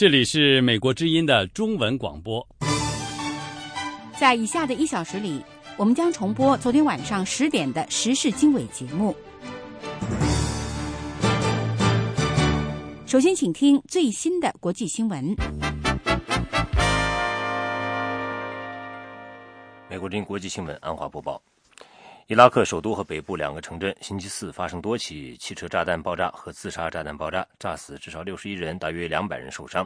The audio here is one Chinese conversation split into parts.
这里是美国之音的中文广播。在以下的一小时里，我们将重播昨天晚上十点的时事经纬节目。首先，请听最新的国际新闻。美国之音国际新闻，安华播报：伊拉克首都和北部两个城镇星期四发生多起汽车炸弹爆炸和自杀炸弹爆炸，炸死至少六十一人，大约两百人受伤。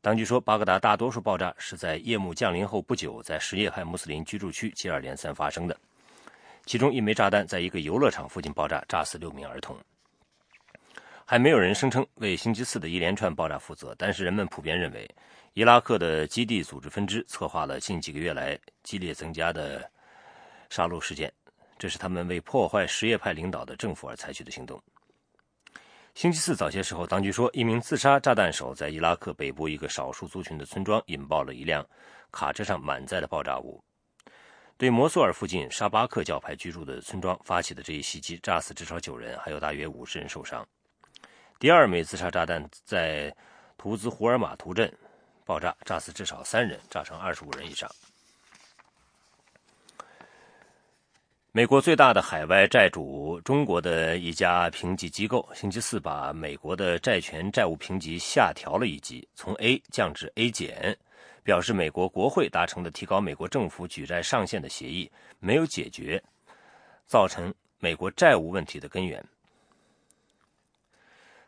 当局说，巴格达大多数爆炸是在夜幕降临后不久，在什叶派穆斯林居住区接二连三发生的。其中一枚炸弹在一个游乐场附近爆炸，炸死六名儿童。还没有人声称为星期四的一连串爆炸负责，但是人们普遍认为。伊拉克的基地组织分支策划了近几个月来激烈增加的杀戮事件，这是他们为破坏什叶派领导的政府而采取的行动。星期四早些时候，当局说，一名自杀炸弹手在伊拉克北部一个少数族群的村庄引爆了一辆卡车上满载的爆炸物，对摩苏尔附近沙巴克教派居住的村庄发起的这一袭击，炸死至少九人，还有大约五十人受伤。第二枚自杀炸弹在图兹胡尔马图镇。爆炸炸死至少三人，炸伤二十五人以上。美国最大的海外债主中国的一家评级机构星期四把美国的债权债务评级下调了一级，从 A 降至 A 减，表示美国国会达成的提高美国政府举债上限的协议没有解决造成美国债务问题的根源。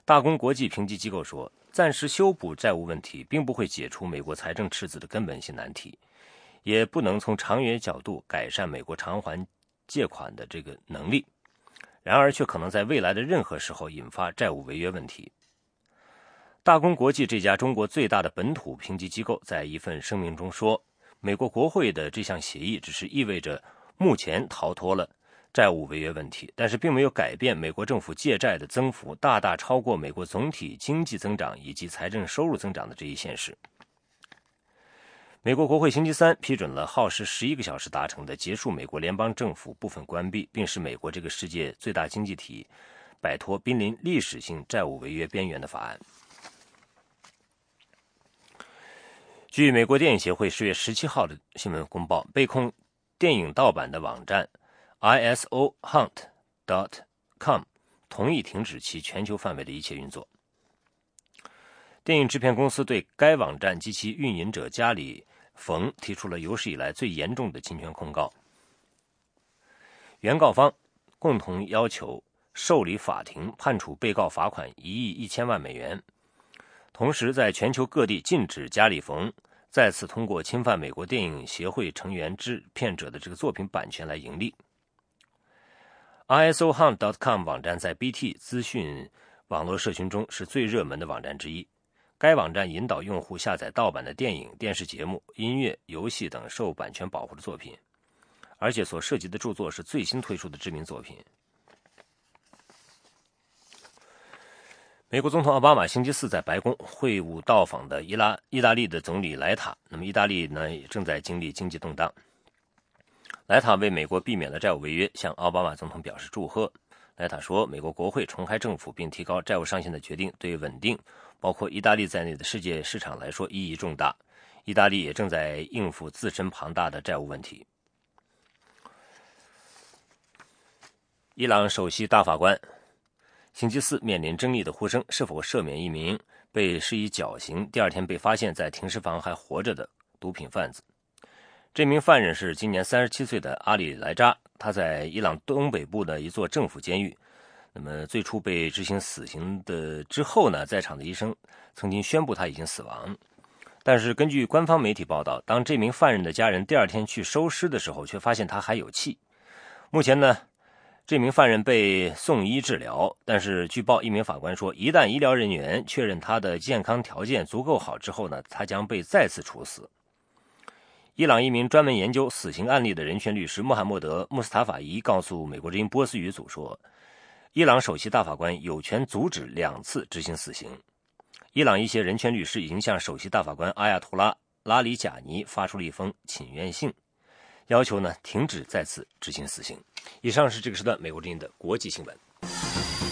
大公国际评级机构说。暂时修补债务问题，并不会解除美国财政赤字的根本性难题，也不能从长远角度改善美国偿还借款的这个能力。然而，却可能在未来的任何时候引发债务违约问题。大公国际这家中国最大的本土评级机构在一份声明中说：“美国国会的这项协议只是意味着目前逃脱了。”债务违约问题，但是并没有改变美国政府借债的增幅大大超过美国总体经济增长以及财政收入增长的这一现实。美国国会星期三批准了耗时十一个小时达成的结束美国联邦政府部分关闭，并使美国这个世界最大经济体摆脱濒临历史性债务违约边缘的法案。据美国电影协会十月十七号的新闻公报，被控电影盗版的网站。isohunt.com 同意停止其全球范围的一切运作。电影制片公司对该网站及其运营者加里冯提出了有史以来最严重的侵权控告。原告方共同要求受理法庭判处被告罚款一亿一千万美元，同时在全球各地禁止加里冯再次通过侵犯美国电影协会成员制片者的这个作品版权来盈利。isohunt.com 网站在 BT 资讯网络社群中是最热门的网站之一。该网站引导用户下载盗版的电影、电视节目、音乐、游戏等受版权保护的作品，而且所涉及的著作是最新推出的知名作品。美国总统奥巴马星期四在白宫会晤到访的伊拉意大利的总理莱塔。那么，意大利呢也正在经历经济动荡。莱塔为美国避免了债务违约，向奥巴马总统表示祝贺。莱塔说：“美国国会重开政府并提高债务上限的决定，对稳定包括意大利在内的世界市场来说意义重大。意大利也正在应付自身庞大的债务问题。”伊朗首席大法官星期四面临争议的呼声：是否赦免一名被施以绞刑、第二天被发现在停尸房还活着的毒品贩子？这名犯人是今年三十七岁的阿里莱扎，他在伊朗东北部的一座政府监狱。那么最初被执行死刑的之后呢，在场的医生曾经宣布他已经死亡。但是根据官方媒体报道，当这名犯人的家人第二天去收尸的时候，却发现他还有气。目前呢，这名犯人被送医治疗，但是据报一名法官说，一旦医疗人员确认他的健康条件足够好之后呢，他将被再次处死。伊朗一名专门研究死刑案例的人权律师穆罕默德·穆斯塔法伊告诉美国之音波斯语组说：“伊朗首席大法官有权阻止两次执行死刑。”伊朗一些人权律师已经向首席大法官阿亚图拉·拉里贾尼发出了一封请愿信，要求呢停止再次执行死刑。以上是这个时段美国之音的国际新闻。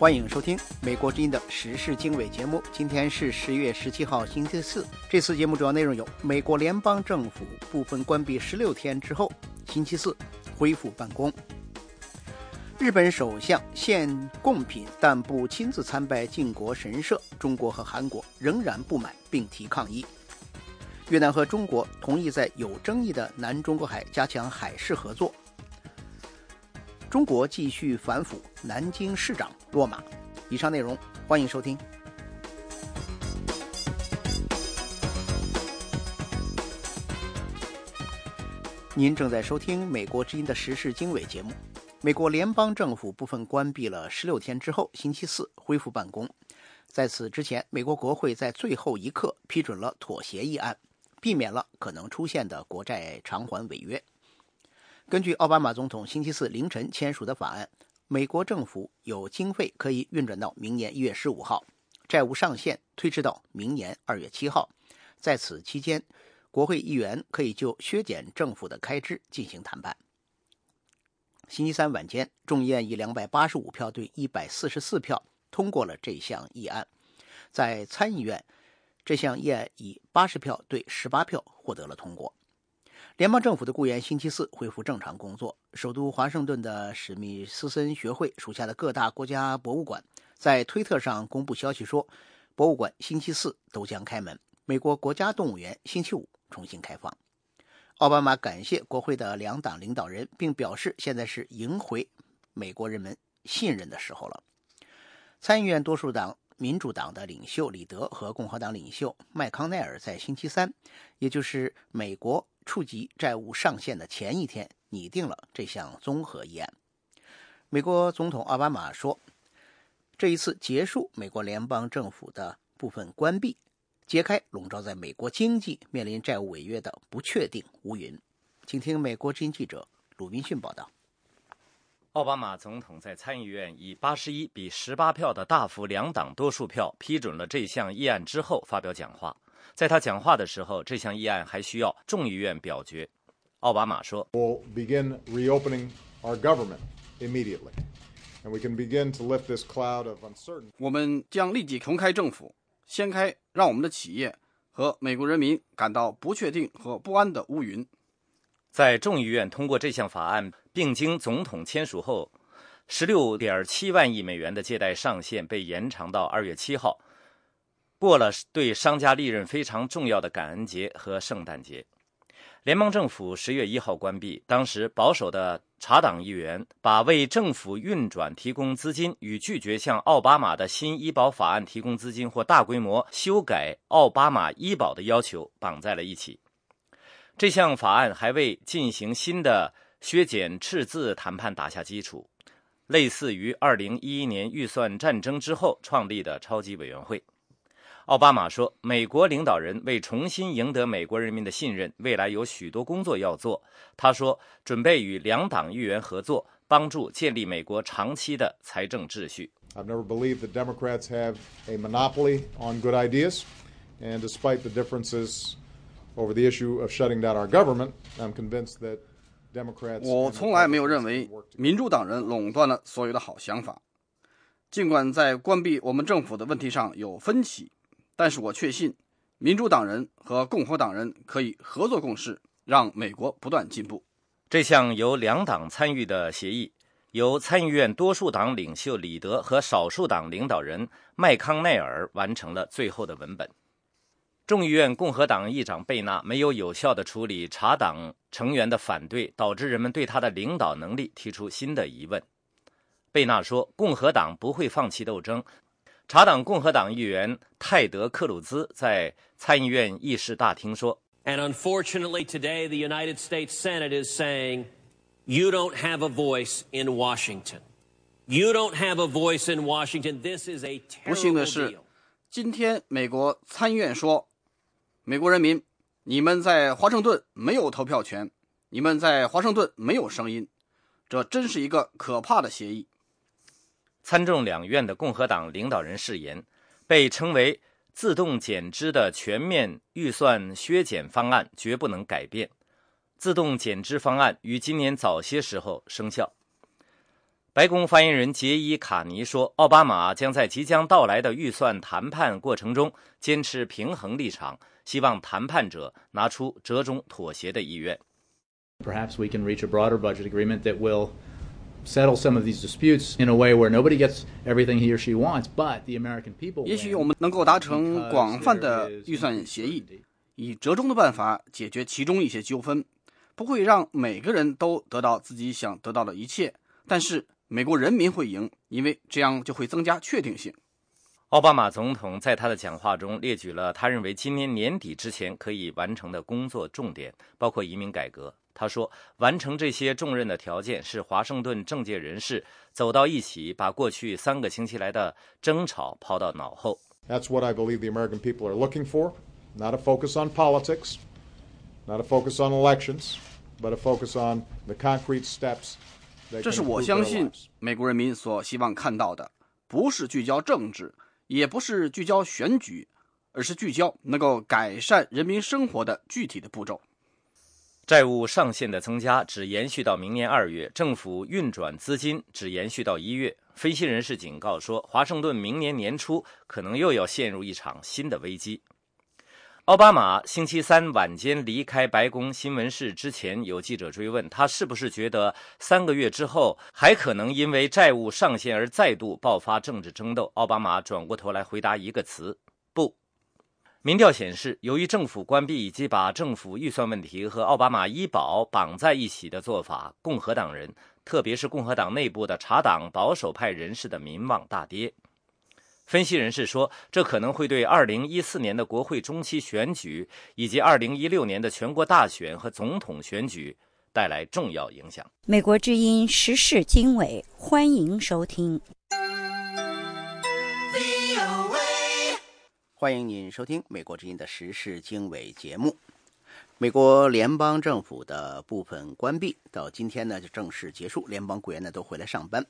欢迎收听《美国之音》的时事经纬节目。今天是十月十七号，星期四。这次节目主要内容有：美国联邦政府部分关闭十六天之后，星期四恢复办公；日本首相献贡品但不亲自参拜靖国神社，中国和韩国仍然不满并提抗议；越南和中国同意在有争议的南中国海加强海事合作。中国继续反腐，南京市长落马。以上内容，欢迎收听。您正在收听《美国之音》的时事经纬节目。美国联邦政府部分关闭了十六天之后，星期四恢复办公。在此之前，美国国会在最后一刻批准了妥协议案，避免了可能出现的国债偿还违约。根据奥巴马总统星期四凌晨签署的法案，美国政府有经费可以运转到明年一月十五号，债务上限推迟到明年二月七号。在此期间，国会议员可以就削减政府的开支进行谈判。星期三晚间，众议院以两百八十五票对一百四十四票通过了这项议案。在参议院，这项议案以八十票对十八票获得了通过。联邦政府的雇员星期四恢复正常工作。首都华盛顿的史密斯森学会属下的各大国家博物馆在推特上公布消息说，博物馆星期四都将开门。美国国家动物园星期五重新开放。奥巴马感谢国会的两党领导人，并表示现在是赢回美国人们信任的时候了。参议院多数党。民主党的领袖李德和共和党领袖麦康奈尔在星期三，也就是美国触及债务上限的前一天，拟定了这项综合议案。美国总统奥巴马说：“这一次结束美国联邦政府的部分关闭，揭开笼罩在美国经济面临债务违约的不确定乌云。”请听美国之音记者鲁滨逊报道。奥巴马总统在参议院以八十一比十八票的大幅两党多数票批准了这项议案之后发表讲话。在他讲话的时候，这项议案还需要众议院表决。奥巴马说：“We'll begin reopening our government immediately, and we can begin to lift this cloud of uncertainty.” 我们将立即重开政府，掀开让我们的企业和美国人民感到不确定和不安的乌云。在众议院通过这项法案，并经总统签署后，十六点七万亿美元的借贷上限被延长到二月七号，过了对商家利润非常重要的感恩节和圣诞节。联邦政府十月一号关闭，当时保守的茶党议员把为政府运转提供资金与拒绝向奥巴马的新医保法案提供资金或大规模修改奥巴马医保的要求绑在了一起。这项法案还未进行新的削减赤字谈判打下基础，类似于2011年预算战争之后创立的超级委员会。奥巴马说：“美国领导人为重新赢得美国人民的信任，未来有许多工作要做。”他说：“准备与两党议员合作，帮助建立美国长期的财政秩序。” I've never believed that Democrats have a monopoly on good ideas, and despite the differences. over the issue of shutting down our government, I'm convinced that 我从来没有认为民主党人垄断了所有的好想法，尽管在关闭我们政府的问题上有分歧，但是我确信民主党人和共和党人可以合作共事，让美国不断进步。这项由两党参与的协议，由参议院多数党领袖里德和少数党领导人麦康奈尔完成了最后的文本。众议院共和党议长贝纳没有有效地处理查党成员的反对，导致人们对他的领导能力提出新的疑问。贝纳说：“共和党不会放弃斗争。”查党共和党议员泰德·克鲁兹在参议院议事大厅说：“And unfortunately, today the United States Senate is saying you don't have a voice in Washington. You don't have a voice in Washington. This is a terrible 不幸的是，今天美国参议院说。”美国人民，你们在华盛顿没有投票权，你们在华盛顿没有声音，这真是一个可怕的协议。参众两院的共和党领导人誓言，被称为“自动减支”的全面预算削减方案绝不能改变。自动减支方案于今年早些时候生效。白宫发言人杰伊·卡尼说，奥巴马将在即将到来的预算谈判过程中坚持平衡立场，希望谈判者拿出折中妥协的意愿。Perhaps we can reach a broader budget agreement that will settle some of these disputes in a way where nobody gets everything he or she wants, but the American people. 也许我们能够达成广泛的预算协议，以折中的办法解决其中一些纠纷，不会让每个人都得到自己想得到的一切，但是美国人民会赢，因为这样就会增加确定性。奥巴马总统在他的讲话中列举了他认为今年年底之前可以完成的工作重点，包括移民改革。他说，完成这些重任的条件是华盛顿政界人士走到一起，把过去三个星期来的争吵抛到脑后。That's what I believe the American people are looking for. Not a focus on politics, not a focus on elections, but a focus on the concrete steps. 这是我相信美国人民所希望看到的，不是聚焦政治。也不是聚焦选举，而是聚焦能够改善人民生活的具体的步骤。债务上限的增加只延续到明年二月，政府运转资金只延续到一月。分析人士警告说，华盛顿明年年初可能又要陷入一场新的危机。奥巴马星期三晚间离开白宫新闻室之前，有记者追问他是不是觉得三个月之后还可能因为债务上限而再度爆发政治争斗。奥巴马转过头来回答一个词：不。民调显示，由于政府关闭以及把政府预算问题和奥巴马医保绑在一起的做法，共和党人，特别是共和党内部的查党保守派人士的民望大跌。分析人士说，这可能会对2014年的国会中期选举以及2016年的全国大选和总统选举带来重要影响。美国之音时事经纬，欢迎收听。欢迎您收听美国之音的时事经纬节目。美国联邦政府的部分关闭，到今天呢就正式结束，联邦雇员呢都回来上班。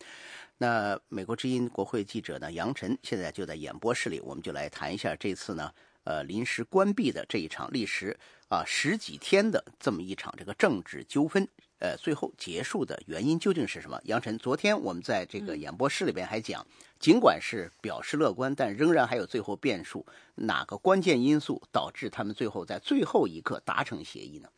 那美国之音国会记者呢杨晨现在就在演播室里，我们就来谈一下这次呢呃临时关闭的这一场历时啊十几天的这么一场这个政治纠纷，呃最后结束的原因究竟是什么？杨晨，昨天我们在这个演播室里边还讲，尽管是表示乐观，但仍然还有最后变数，哪个关键因素导致他们最后在最后一刻达成协议呢？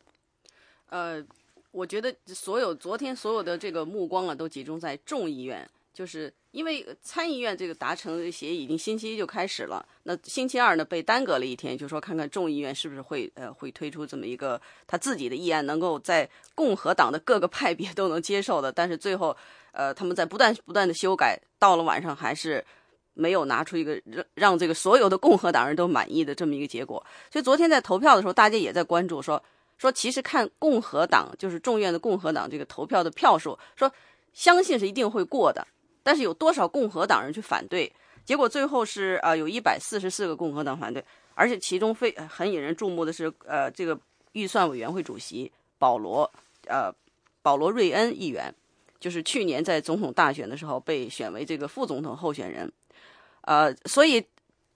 呃，我觉得所有昨天所有的这个目光啊都集中在众议院。就是因为参议院这个达成的协议已经星期一就开始了，那星期二呢被耽搁了一天，就说看看众议院是不是会呃会推出这么一个他自己的议案，能够在共和党的各个派别都能接受的。但是最后呃他们在不断不断的修改，到了晚上还是没有拿出一个让让这个所有的共和党人都满意的这么一个结果。所以昨天在投票的时候，大家也在关注说说其实看共和党就是众院的共和党这个投票的票数，说相信是一定会过的。但是有多少共和党人去反对？结果最后是啊，有一百四十四个共和党反对，而且其中非很引人注目的是，呃，这个预算委员会主席保罗，呃，保罗瑞恩议员，就是去年在总统大选的时候被选为这个副总统候选人，呃，所以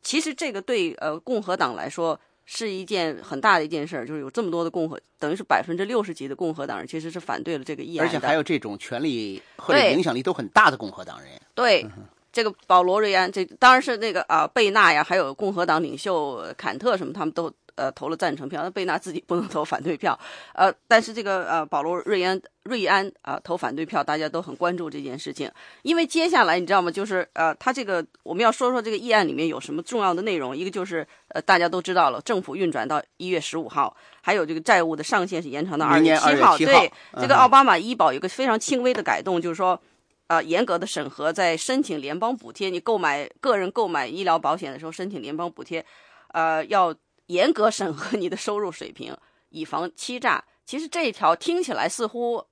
其实这个对呃共和党来说。是一件很大的一件事儿，就是有这么多的共和，等于是百分之六十几的共和党人其实是反对了这个议案而且还有这种权力或者影响力都很大的共和党人。对，这个保罗·瑞安，这当然是那个啊贝纳呀，还有共和党领袖坎特什么，他们都。呃，投了赞成票，那贝纳自己不能投反对票，呃，但是这个呃，保罗瑞安瑞安啊投反对票，大家都很关注这件事情，因为接下来你知道吗？就是呃，他这个我们要说说这个议案里面有什么重要的内容，一个就是呃，大家都知道了，政府运转到一月十五号，还有这个债务的上限是延长到二月七号，对，这个奥巴马医保有个非常轻微的改动，就是说，呃，严格的审核在申请联邦补贴，你购买个人购买医疗保险的时候申请联邦补贴，呃，要。严格审核你的收入水平，以防欺诈。其实这一条听起来似乎，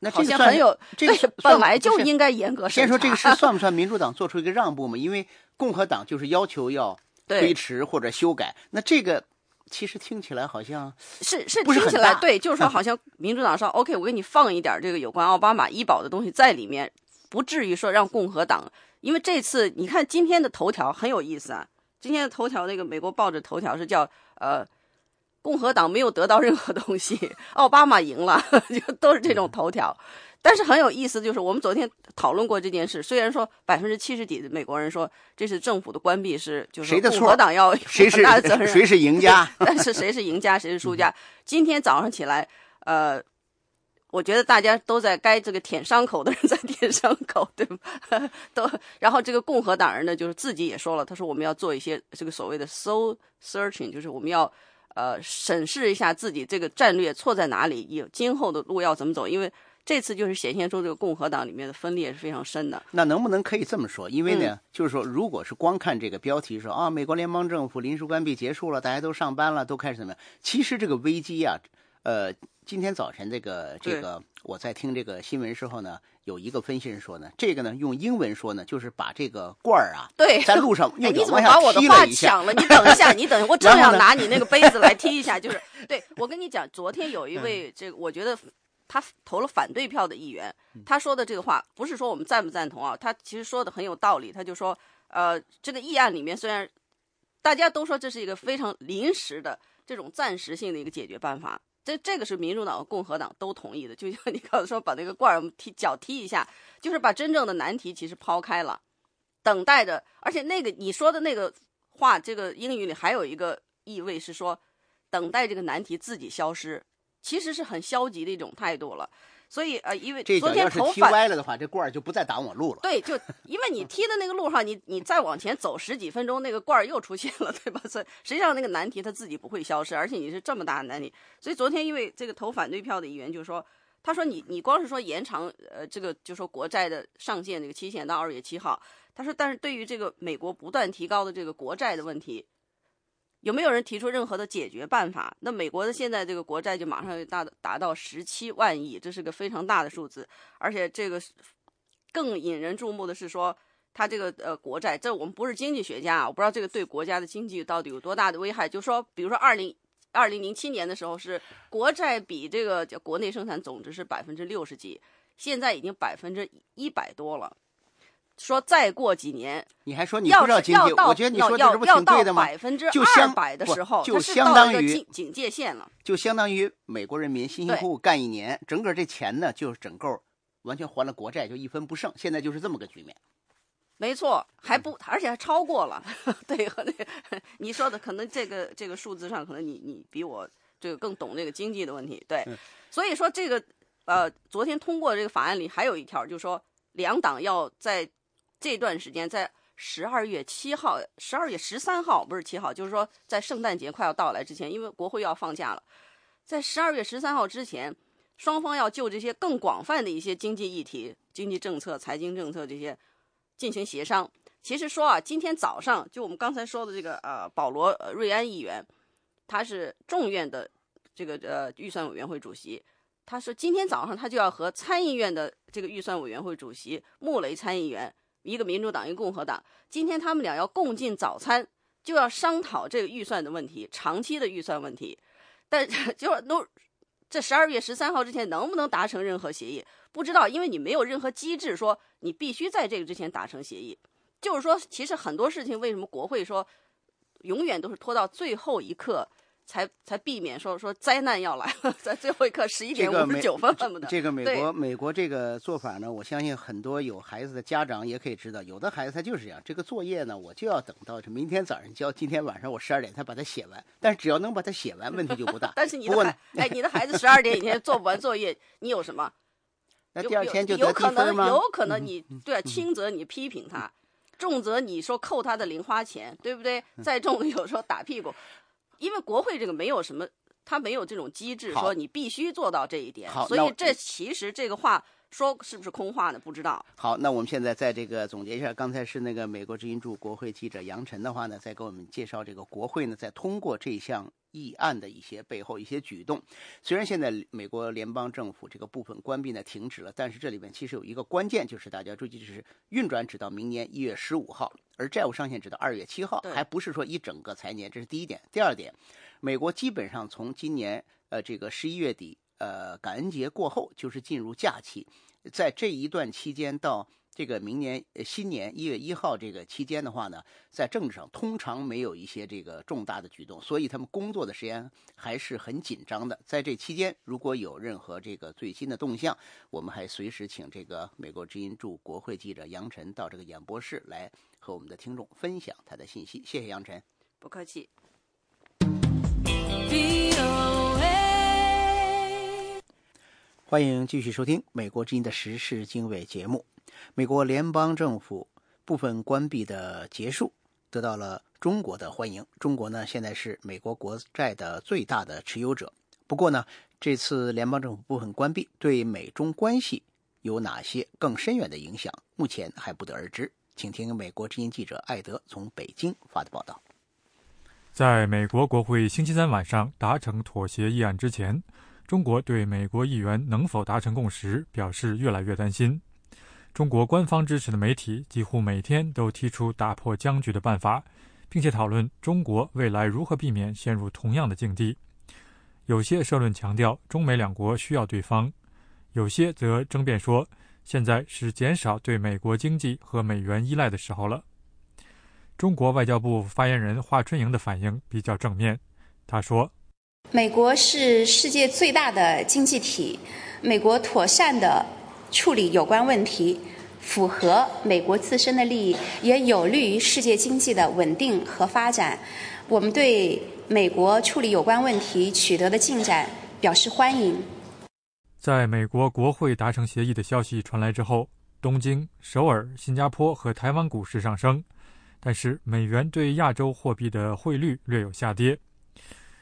那好像很有，这个本来就应该严格审先说这个事算不算民主党做出一个让步嘛？因为共和党就是要求要推迟或者修改。那这个其实听起来好像是是听起来对，就是说好像民主党说 OK，我给你放一点这个有关奥巴马医保的东西在里面，不至于说让共和党。因为这次你看今天的头条很有意思啊。今天的头条，那个美国报纸头条是叫呃，共和党没有得到任何东西，奥巴马赢了，就都是这种头条。但是很有意思，就是我们昨天讨论过这件事。虽然说百分之七十几的美国人说这是政府的关闭是就是共和党要谁是大的责任，谁是赢家？但是谁是赢家，谁是输家？今天早上起来，呃，我觉得大家都在该这个舔伤口的人在舔伤口，对吧？都然后这个共和党人呢，就是自己也说了，他说我们要做一些这个所谓的 soul searching，就是我们要呃审视一下自己这个战略错在哪里，有今后的路要怎么走，因为。这次就是显现出这个共和党里面的分裂是非常深的。那能不能可以这么说？因为呢，就是说，如果是光看这个标题说啊，美国联邦政府临时关闭结束了，大家都上班了，都开始怎么样？其实这个危机啊，呃，今天早晨这个这个我在听这个新闻时候呢，有一个分析人说呢，这个呢用英文说呢，就是把这个罐儿啊，对，在路上你怎么把我的话抢了？你等一下，你等，我正要拿你那个杯子来踢一下，就是对我跟你讲，昨天有一位这个，我觉得。他投了反对票的议员，他说的这个话不是说我们赞不赞同啊，他其实说的很有道理。他就说，呃，这个议案里面虽然大家都说这是一个非常临时的这种暂时性的一个解决办法，这这个是民主党和共和党都同意的。就像你刚才说，把那个罐儿踢脚踢一下，就是把真正的难题其实抛开了，等待着。而且那个你说的那个话，这个英语里还有一个意味是说，等待这个难题自己消失。其实是很消极的一种态度了，所以呃，因为昨天投踢歪了的话，这罐儿就不再挡我路了。对，就因为你踢的那个路上，你你再往前走十几分钟，那个罐儿又出现了，对吧？所以实际上那个难题它自己不会消失，而且你是这么大的难题。所以昨天因为这个投反对票的议员就说，他说你你光是说延长呃这个就说国债的上限这个期限到二月七号，他说但是对于这个美国不断提高的这个国债的问题。有没有人提出任何的解决办法？那美国的现在这个国债就马上达达到十七万亿，这是个非常大的数字。而且这个更引人注目的是说，它这个呃国债，这我们不是经济学家啊，我不知道这个对国家的经济到底有多大的危害。就说，比如说二零二零零七年的时候是国债比这个国内生产总值是百分之六十几，现在已经百分之一百多了。说再过几年，你还说你不知道经济？我觉得你说这不挺对的吗？百分之二百的时候，就相当于警戒线了，就相当于美国人民辛辛苦苦干一年，整个这钱呢，就是整够完全还了国债，就一分不剩。现在就是这么个局面。没错，还不而且还超过了。对，和那个你说的，可能这个这个数字上，可能你你比我这个更懂这个经济的问题。对，所以说这个呃，昨天通过这个法案里还有一条，就是说两党要在。这段时间在十二月七号、十二月十三号，不是七号，就是说在圣诞节快要到来之前，因为国会要放假了，在十二月十三号之前，双方要就这些更广泛的一些经济议题、经济政策、财经政策这些进行协商。其实说啊，今天早上就我们刚才说的这个呃，保罗瑞安议员，他是众院的这个呃预算委员会主席，他说今天早上他就要和参议院的这个预算委员会主席穆雷参议员。一个民主党，一个共和党，今天他们俩要共进早餐，就要商讨这个预算的问题，长期的预算问题。但 就是都这十二月十三号之前能不能达成任何协议，不知道，因为你没有任何机制说你必须在这个之前达成协议。就是说，其实很多事情为什么国会说永远都是拖到最后一刻？才才避免说说灾难要来了，在最后一刻十一点五十九分恨不得。这个美国美国这个做法呢，我相信很多有孩子的家长也可以知道，有的孩子他就是这样，这个作业呢，我就要等到这明天早上交，今天晚上我十二点才把它写完。但是只要能把它写完，问题就不大。但是你的孩哎，你的孩子十二点以前做不完作业，你有什么？那第二天就有可能有可能你对轻则你批评他，重则你说扣他的零花钱，对不对？再重的有时候打屁股。因为国会这个没有什么，它没有这种机制说你必须做到这一点，所以这其实这个话说是不是空话呢？不知道。好，那我们现在在这个总结一下，刚才是那个美国之音驻国会记者杨晨的话呢，在给我们介绍这个国会呢在通过这项议案的一些背后一些举动。虽然现在美国联邦政府这个部分关闭呢停止了，但是这里面其实有一个关键，就是大家注意，就是运转只到明年一月十五号。而债务上限只到二月七号，还不是说一整个财年，这是第一点。第二点，美国基本上从今年呃这个十一月底呃感恩节过后就是进入假期，在这一段期间到这个明年新年一月一号这个期间的话呢，在政治上通常没有一些这个重大的举动，所以他们工作的时间还是很紧张的。在这期间，如果有任何这个最新的动向，我们还随时请这个美国之音驻国会记者杨晨到这个演播室来和我们的听众分享他的信息。谢谢杨晨，不客气。欢迎继续收听美国之音的时事经纬节目。美国联邦政府部分关闭的结束，得到了中国的欢迎。中国呢，现在是美国国债的最大的持有者。不过呢，这次联邦政府部分关闭对美中关系有哪些更深远的影响，目前还不得而知。请听美国之音记者艾德从北京发的报道。在美国国会星期三晚上达成妥协议案之前。中国对美国议员能否达成共识表示越来越担心。中国官方支持的媒体几乎每天都提出打破僵局的办法，并且讨论中国未来如何避免陷入同样的境地。有些社论强调中美两国需要对方，有些则争辩说现在是减少对美国经济和美元依赖的时候了。中国外交部发言人华春莹的反应比较正面，他说。美国是世界最大的经济体，美国妥善的处理有关问题，符合美国自身的利益，也有利于世界经济的稳定和发展。我们对美国处理有关问题取得的进展表示欢迎。在美国国会达成协议的消息传来之后，东京、首尔、新加坡和台湾股市上升，但是美元对亚洲货币的汇率略有下跌。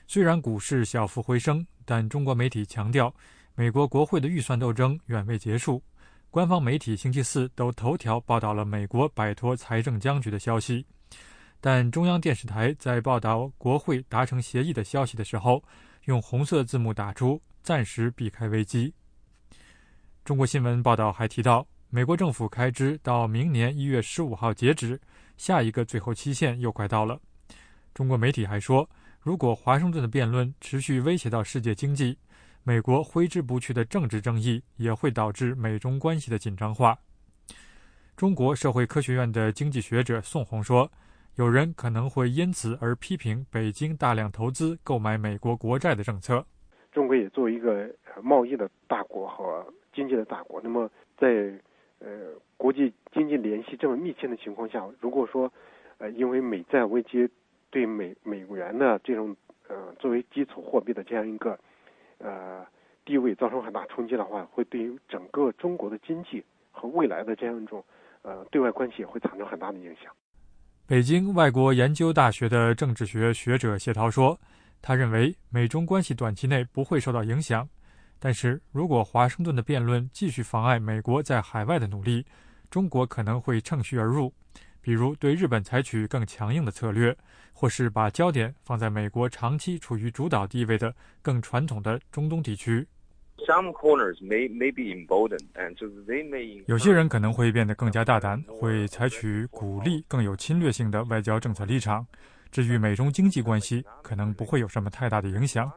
虽然股市小幅回升，但中国媒体强调，美国国会的预算斗争远未结束。官方媒体星期四都头条报道了美国摆脱财政僵局的消息，但中央电视台在报道国会达成协议的消息的时候，用红色字幕打出“暂时避开危机”。中国新闻报道还提到，美国政府开支到明年一月十五号截止，下一个最后期限又快到了。中国媒体还说。如果华盛顿的辩论持续威胁到世界经济，美国挥之不去的政治争议也会导致美中关系的紧张化。中国社会科学院的经济学者宋红说：“有人可能会因此而批评北京大量投资购买美国国债的政策。中国也作为一个贸易的大国和经济的大国，那么在呃国际经济联系这么密切的情况下，如果说呃因为美债危机，对美美元的这种呃作为基础货币的这样一个呃地位造成很大冲击的话，会对于整个中国的经济和未来的这样一种呃对外关系会产生很大的影响。北京外国研究大学的政治学学者谢涛说，他认为美中关系短期内不会受到影响，但是如果华盛顿的辩论继续妨碍美国在海外的努力，中国可能会趁虚而入。比如对日本采取更强硬的策略，或是把焦点放在美国长期处于主导地位的更传统的中东地区。有些人可能会变得更加大胆，会采取鼓励更有侵略性的外交政策立场。至于美中经济关系，可能不会有什么太大的影响。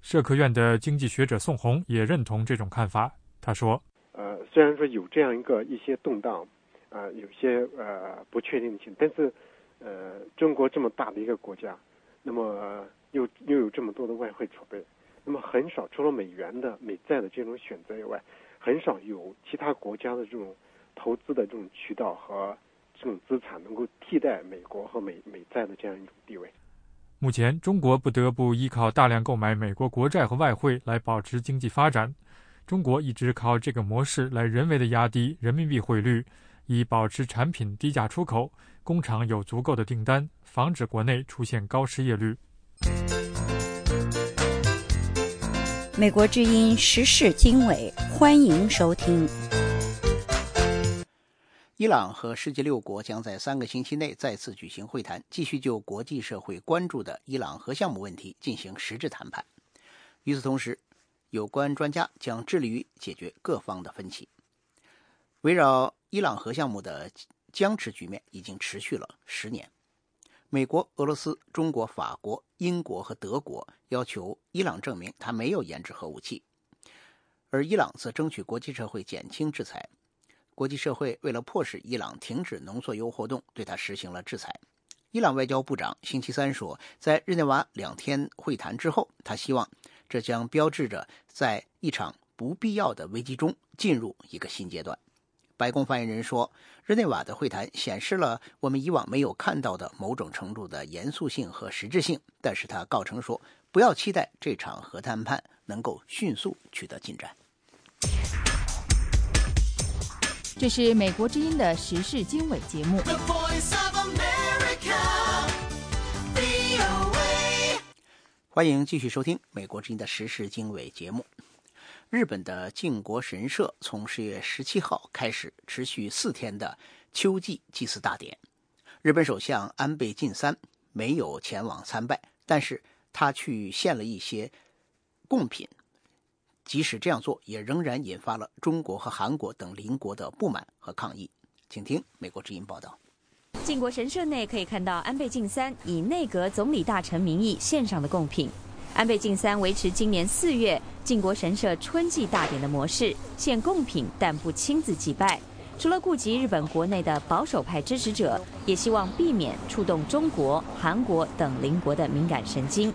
社科院的经济学者宋红也认同这种看法。他说：“呃，虽然说有这样一个一些动荡。”啊，有些呃不确定性，但是，呃，中国这么大的一个国家，那么又又有这么多的外汇储备，那么很少除了美元的美债的这种选择以外，很少有其他国家的这种投资的这种渠道和这种资产能够替代美国和美美债的这样一种地位。目前，中国不得不依靠大量购买美国国债和外汇来保持经济发展。中国一直靠这个模式来人为的压低人民币汇率。以保持产品低价出口，工厂有足够的订单，防止国内出现高失业率。美国之音时事经纬，欢迎收听。伊朗和世界六国将在三个星期内再次举行会谈，继续就国际社会关注的伊朗核项目问题进行实质谈判。与此同时，有关专家将致力于解决各方的分歧，围绕。伊朗核项目的僵持局面已经持续了十年。美国、俄罗斯、中国、法国、英国和德国要求伊朗证明他没有研制核武器，而伊朗则争取国际社会减轻制裁。国际社会为了迫使伊朗停止浓缩铀活动，对他实行了制裁。伊朗外交部长星期三说，在日内瓦两天会谈之后，他希望这将标志着在一场不必要的危机中进入一个新阶段。白宫发言人说，日内瓦的会谈显示了我们以往没有看到的某种程度的严肃性和实质性，但是他告称说，不要期待这场核谈判能够迅速取得进展。这是美国之音的时事经纬节目。欢迎继续收听美国之音的时事经纬节目。日本的靖国神社从十月十七号开始持续四天的秋季祭祀大典。日本首相安倍晋三没有前往参拜，但是他去献了一些贡品。即使这样做，也仍然引发了中国和韩国等邻国的不满和抗议。请听美国之音报道。靖国神社内可以看到安倍晋三以内阁总理大臣名义献上的贡品。安倍晋三维持今年四月靖国神社春季大典的模式，献贡品但不亲自祭拜。除了顾及日本国内的保守派支持者，也希望避免触动中国、韩国等邻国的敏感神经。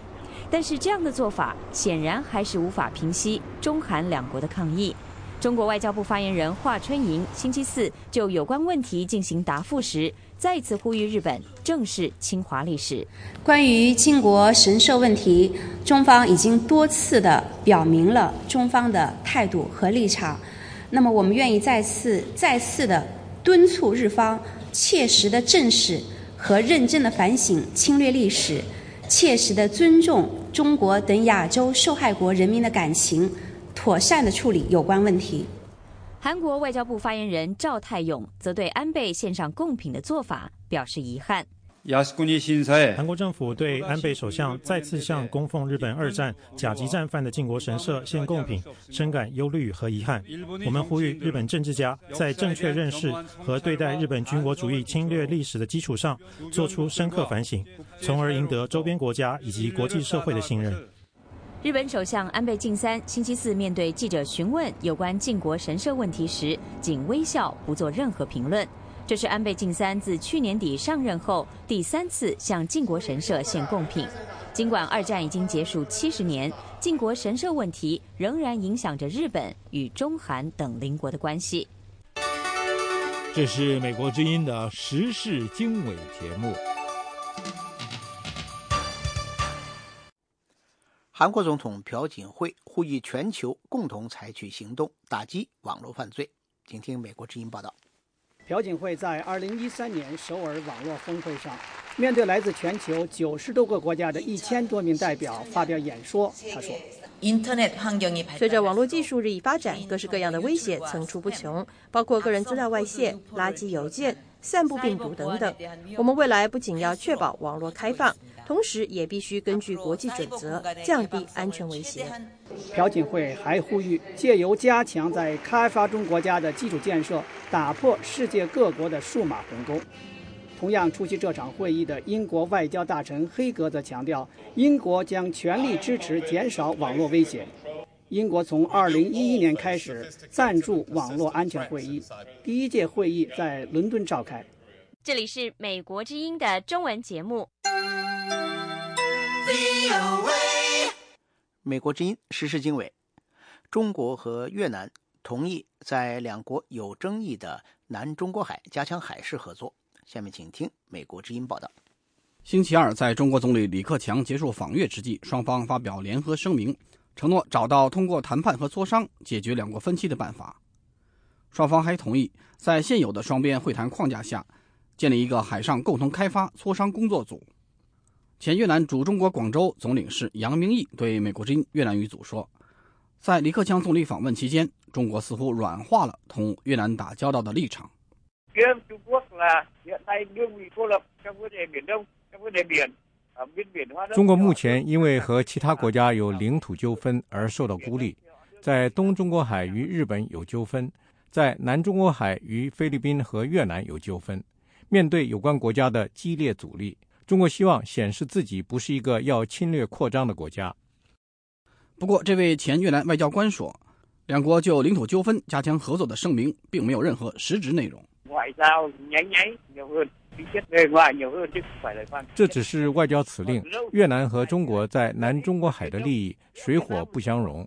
但是这样的做法显然还是无法平息中韩两国的抗议。中国外交部发言人华春莹星期四就有关问题进行答复时。再次呼吁日本正视侵华历史。关于靖国神社问题，中方已经多次的表明了中方的态度和立场。那么，我们愿意再次、再次的敦促日方切实的正视和认真的反省侵略历史，切实的尊重中国等亚洲受害国人民的感情，妥善的处理有关问题。韩国外交部发言人赵泰勇则对安倍献上贡品的做法表示遗憾。韩国政府对安倍首相再次向供奉日本二战甲级战犯的靖国神社献贡品深感忧虑和遗憾。我们呼吁日本政治家在正确认识和对待日本军国主义侵略历史的基础上，做出深刻反省，从而赢得周边国家以及国际社会的信任。日本首相安倍晋三星期四面对记者询问有关靖国神社问题时，仅微笑，不做任何评论。这是安倍晋三自去年底上任后第三次向靖国神社献贡品。尽管二战已经结束七十年，靖国神社问题仍然影响着日本与中韩等邻国的关系。这是美国之音的时事经纬节目。韩国总统朴槿惠呼吁全球共同采取行动打击网络犯罪。请听美国之音报道。朴槿惠在2013年首尔网络峰会上，面对来自全球90多个国家的一千多名代表发表演说，他说：“随着网络技术日益发展，各式各样的威胁层出不穷，包括个人资料外泄、垃圾邮件、散布病毒等等。我们未来不仅要确保网络开放。”同时，也必须根据国际准则降低安全威胁。朴槿惠还呼吁，借由加强在开发中国家的基础建设，打破世界各国的数码鸿沟。同样出席这场会议的英国外交大臣黑格则强调，英国将全力支持减少网络威胁。英国从2011年开始赞助网络安全会议，第一届会议在伦敦召开。这里是美国之音的中文节目。美国之音时事经纬：中国和越南同意在两国有争议的南中国海加强海事合作。下面请听美国之音报道。星期二，在中国总理李克强结束访越之际，双方发表联合声明，承诺找到通过谈判和磋商解决两国分歧的办法。双方还同意在现有的双边会谈框架下，建立一个海上共同开发磋商工作组。前越南驻中国广州总领事杨明义对美国之音越南语组说：“在李克强总理访问期间，中国似乎软化了同越南打交道的立场。中国目前因为和其他国家有领土纠纷而受到孤立，在东中国海与日本有纠纷，在南中国海与菲律宾和越南有纠纷。面对有关国家的激烈阻力。”中国希望显示自己不是一个要侵略扩张的国家。不过，这位前越南外交官说，两国就领土纠纷加强合作的声明并没有任何实质内容。这只是外交辞令。越南和中国在南中国海的利益水火不相容，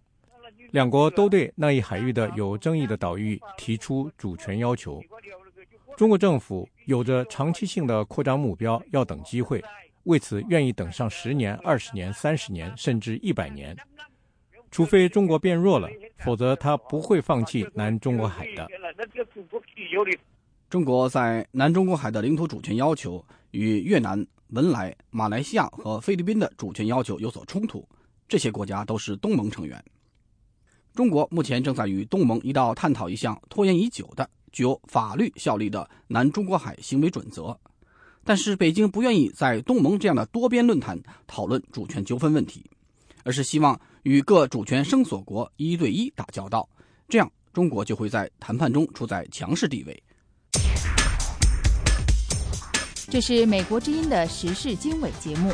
两国都对那一海域的有争议的岛屿提出主权要求。中国政府有着长期性的扩张目标，要等机会，为此愿意等上十年、二十年、三十年，甚至一百年。除非中国变弱了，否则他不会放弃南中国海的。中国在南中国海的领土主权要求与越南、文莱、马来西亚和菲律宾的主权要求有所冲突。这些国家都是东盟成员。中国目前正在与东盟一道探讨一项拖延已久的、具有法律效力的南中国海行为准则，但是北京不愿意在东盟这样的多边论坛讨论主权纠纷问题，而是希望。与各主权声索国一对一打交道，这样中国就会在谈判中处在强势地位。这是美国之音的时事经纬节目。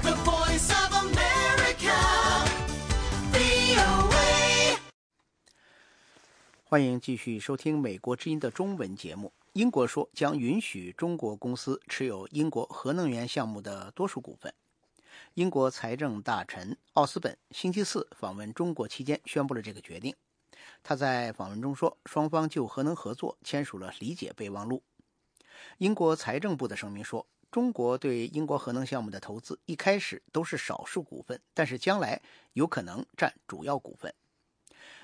欢迎继续收听美国之音的中文节目。英国说将允许中国公司持有英国核能源项目的多数股份。英国财政大臣奥斯本星期四访问中国期间宣布了这个决定。他在访问中说，双方就核能合作签署了理解备忘录。英国财政部的声明说，中国对英国核能项目的投资一开始都是少数股份，但是将来有可能占主要股份。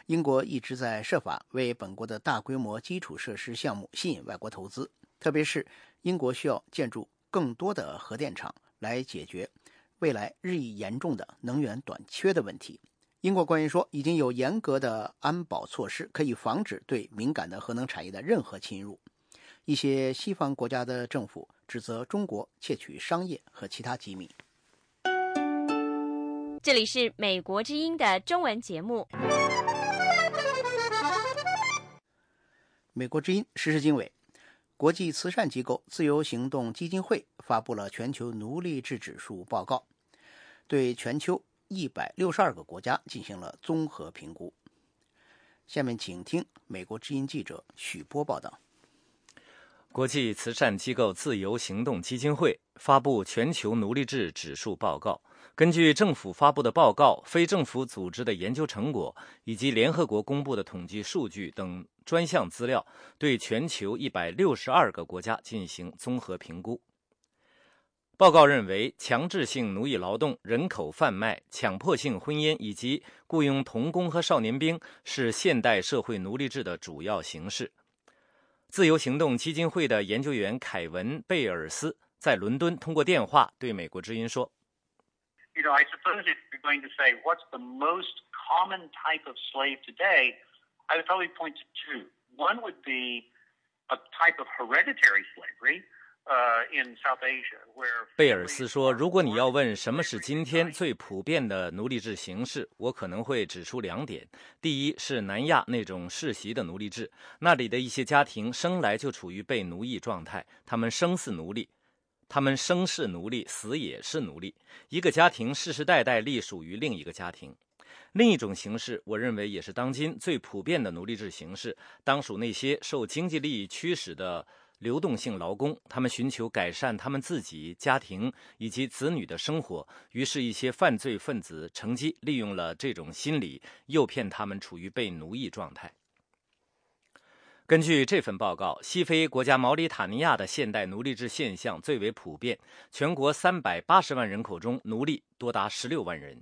英国一直在设法为本国的大规模基础设施项目吸引外国投资，特别是英国需要建筑更多的核电厂来解决。未来日益严重的能源短缺的问题，英国官员说，已经有严格的安保措施，可以防止对敏感的核能产业的任何侵入。一些西方国家的政府指责中国窃取商业和其他机密。这里是美国之音的中文节目。美国之音时事经纬。国际慈善机构自由行动基金会发布了全球奴隶制指数报告，对全球一百六十二个国家进行了综合评估。下面请听美国之音记者许波报道。国际慈善机构自由行动基金会发布全球奴隶制指数报告。根据政府发布的报告、非政府组织的研究成果以及联合国公布的统计数据等专项资料，对全球一百六十二个国家进行综合评估。报告认为，强制性奴役劳动、人口贩卖、强迫性婚姻以及雇佣童工和少年兵是现代社会奴隶制的主要形式。自由行动基金会的研究员凯文·贝尔斯在伦敦通过电话对美国之音说。You know, I suppose if you're going to say what's the most common type of slave today, I would probably point to two. One would be a type of hereditary slavery. 贝尔斯说：“如果你要问什么是今天最普遍的奴隶制形式，我可能会指出两点。第一是南亚那种世袭的奴隶制，那里的一些家庭生来就处于被奴役状态，他们生似奴隶。”他们生是奴隶，死也是奴隶。一个家庭世世代代隶属于另一个家庭。另一种形式，我认为也是当今最普遍的奴隶制形式，当属那些受经济利益驱使的流动性劳工。他们寻求改善他们自己、家庭以及子女的生活，于是，一些犯罪分子乘机利用了这种心理，诱骗他们处于被奴役状态。根据这份报告，西非国家毛里塔尼亚的现代奴隶制现象最为普遍。全国三百八十万人口中，奴隶多达十六万人。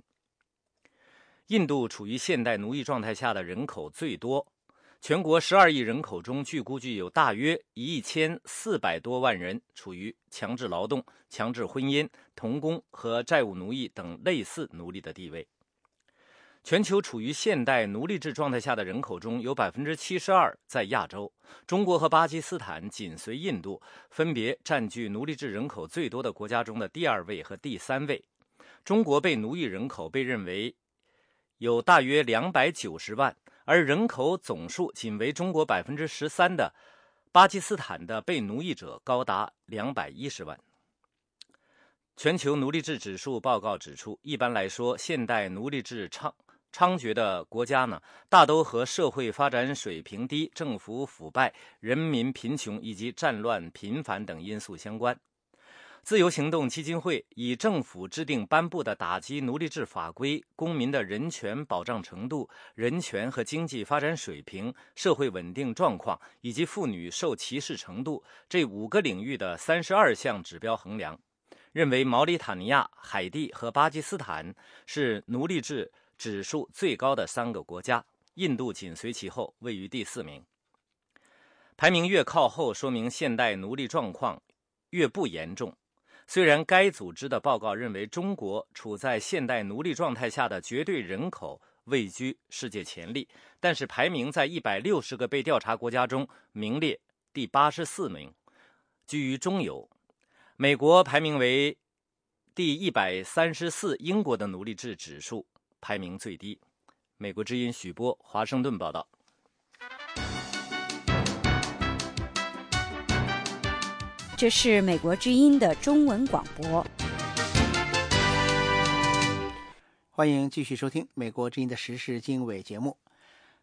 印度处于现代奴役状态下的人口最多，全国十二亿人口中，据估计有大约一千四百多万人处于强制劳动、强制婚姻、童工和债务奴役等类似奴隶的地位。全球处于现代奴隶制状态下的人口中有百分之七十二在亚洲，中国和巴基斯坦紧随印度，分别占据奴隶制人口最多的国家中的第二位和第三位。中国被奴役人口被认为有大约两百九十万，而人口总数仅为中国百分之十三的巴基斯坦的被奴役者高达两百一十万。全球奴隶制指数报告指出，一般来说，现代奴隶制倡。猖獗的国家呢，大都和社会发展水平低、政府腐败、人民贫穷以及战乱频繁等因素相关。自由行动基金会以政府制定颁布的打击奴隶制法规、公民的人权保障程度、人权和经济发展水平、社会稳定状况以及妇女受歧视程度这五个领域的三十二项指标衡量，认为毛里塔尼亚、海地和巴基斯坦是奴隶制。指数最高的三个国家，印度紧随其后，位于第四名。排名越靠后，说明现代奴隶状况越不严重。虽然该组织的报告认为中国处在现代奴隶状态下的绝对人口位居世界前列，但是排名在一百六十个被调查国家中名列第八十四名，居于中游。美国排名为第一百三十四，英国的奴隶制指数。排名最低。美国之音许波，华盛顿报道。这是美国之音的中文广播。欢迎继续收听美国之音的时事经纬节目。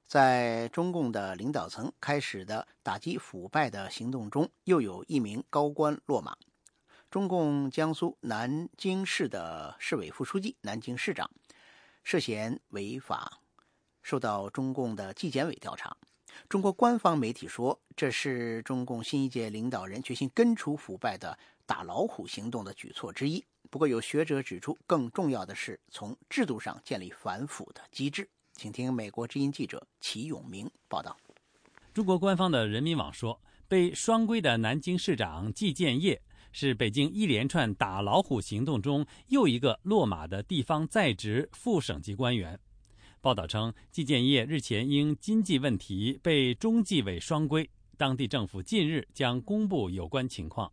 在中共的领导层开始的打击腐败的行动中，又有一名高官落马。中共江苏南京市的市委副书记、南京市长。涉嫌违法，受到中共的纪检委调查。中国官方媒体说，这是中共新一届领导人决心根除腐败的“打老虎”行动的举措之一。不过，有学者指出，更重要的是从制度上建立反腐的机制。请听美国之音记者齐永明报道。中国官方的人民网说，被双规的南京市长季建业。是北京一连串打老虎行动中又一个落马的地方在职副省级官员。报道称，季建业日前因经济问题被中纪委双规，当地政府近日将公布有关情况。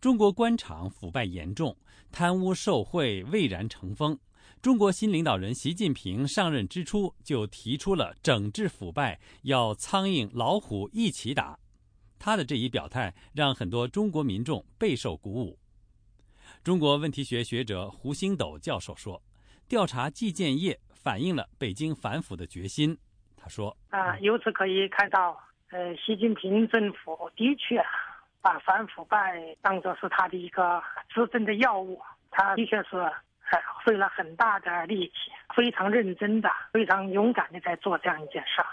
中国官场腐败严重，贪污受贿蔚然成风。中国新领导人习近平上任之初就提出了整治腐败要苍蝇老虎一起打。他的这一表态让很多中国民众备受鼓舞。中国问题学学者胡星斗教授说：“调查季建业反映了北京反腐的决心。”他说：“啊，由此可以看到，呃，习近平政府的确把反腐败当作是他的一个执政的要务，他的确是费了很大的力气，非常认真的、非常勇敢的在做这样一件事儿。”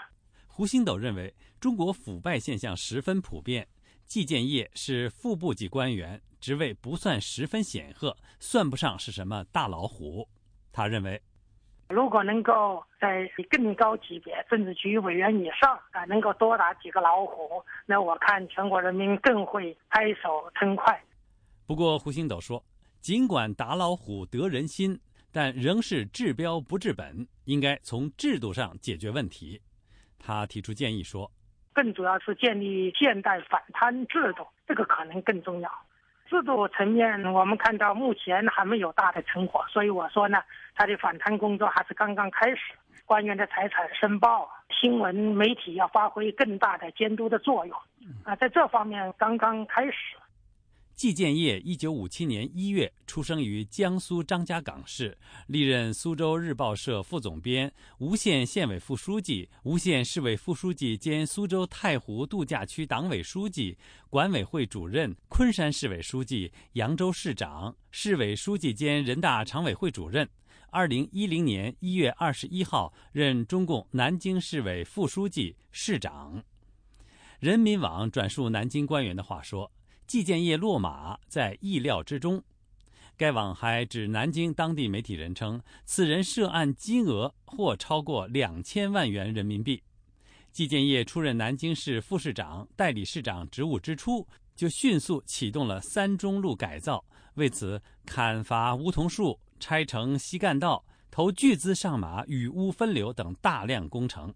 胡星斗认为。中国腐败现象十分普遍，季建业是副部级官员，职位不算十分显赫，算不上是什么大老虎。他认为，如果能够在更高级别政治局委员以上啊，能够多打几个老虎，那我看全国人民更会拍手称快。不过，胡星斗说，尽管打老虎得人心，但仍是治标不治本，应该从制度上解决问题。他提出建议说。更主要是建立现代反贪制度，这个可能更重要。制度层面，我们看到目前还没有大的成果，所以我说呢，他的反贪工作还是刚刚开始。官员的财产申报，新闻媒体要发挥更大的监督的作用，啊，在这方面刚刚开始。季建业，一九五七年一月出生于江苏张家港市，历任苏州日报社副总编、吴县县委副书记、吴县市委副书记兼苏州太湖度假区党委书记、管委会主任、昆山市委书记、扬州市长、市委书记兼人大常委会主任。二零一零年一月二十一号任中共南京市委副书记、市长。人民网转述南京官员的话说。季建业落马在意料之中。该网还指南京当地媒体人称，此人涉案金额或超过两千万元人民币。季建业出任南京市副市长、代理市长职务之初，就迅速启动了三中路改造，为此砍伐梧桐树、拆成西干道、投巨资上马雨污分流等大量工程。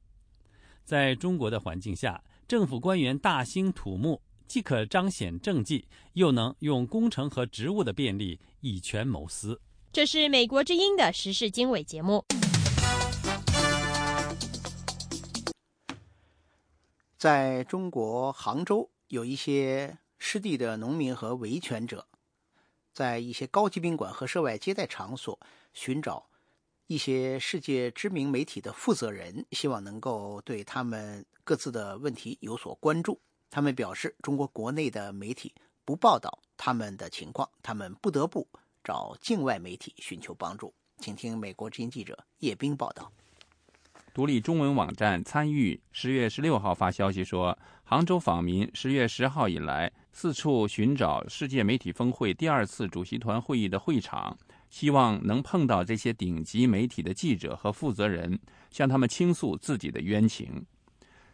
在中国的环境下，政府官员大兴土木。既可彰显政绩，又能用工程和职务的便利以权谋私。这是美国之音的时事经纬节目。在中国杭州，有一些失地的农民和维权者，在一些高级宾馆和涉外接待场所寻找一些世界知名媒体的负责人希望能够对他们各自的问题有所关注。他们表示，中国国内的媒体不报道他们的情况，他们不得不找境外媒体寻求帮助。请听美国之音记者叶冰报道。独立中文网站参与十月十六号发消息说，杭州访民十月十号以来四处寻找世界媒体峰会第二次主席团会议的会场，希望能碰到这些顶级媒体的记者和负责人，向他们倾诉自己的冤情。